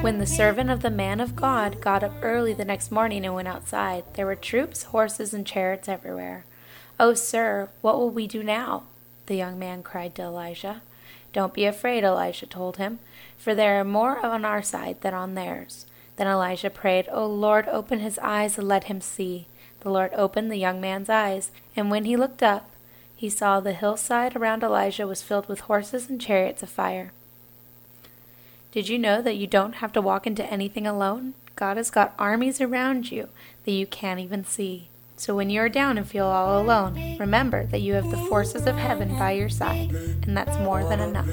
When the servant of the man of God got up early the next morning and went outside, there were troops, horses, and chariots everywhere. Oh, sir, what will we do now? the young man cried to Elisha. Don't be afraid, Elisha told him, for there are more on our side than on theirs. Then Elisha prayed, O Lord, open his eyes and let him see. The Lord opened the young man's eyes, and when he looked up, he saw the hillside around Elisha was filled with horses and chariots of fire. Did you know that you don't have to walk into anything alone? God has got armies around you that you can't even see. So when you are down and feel all alone, remember that you have the forces of heaven by your side, and that's more than enough.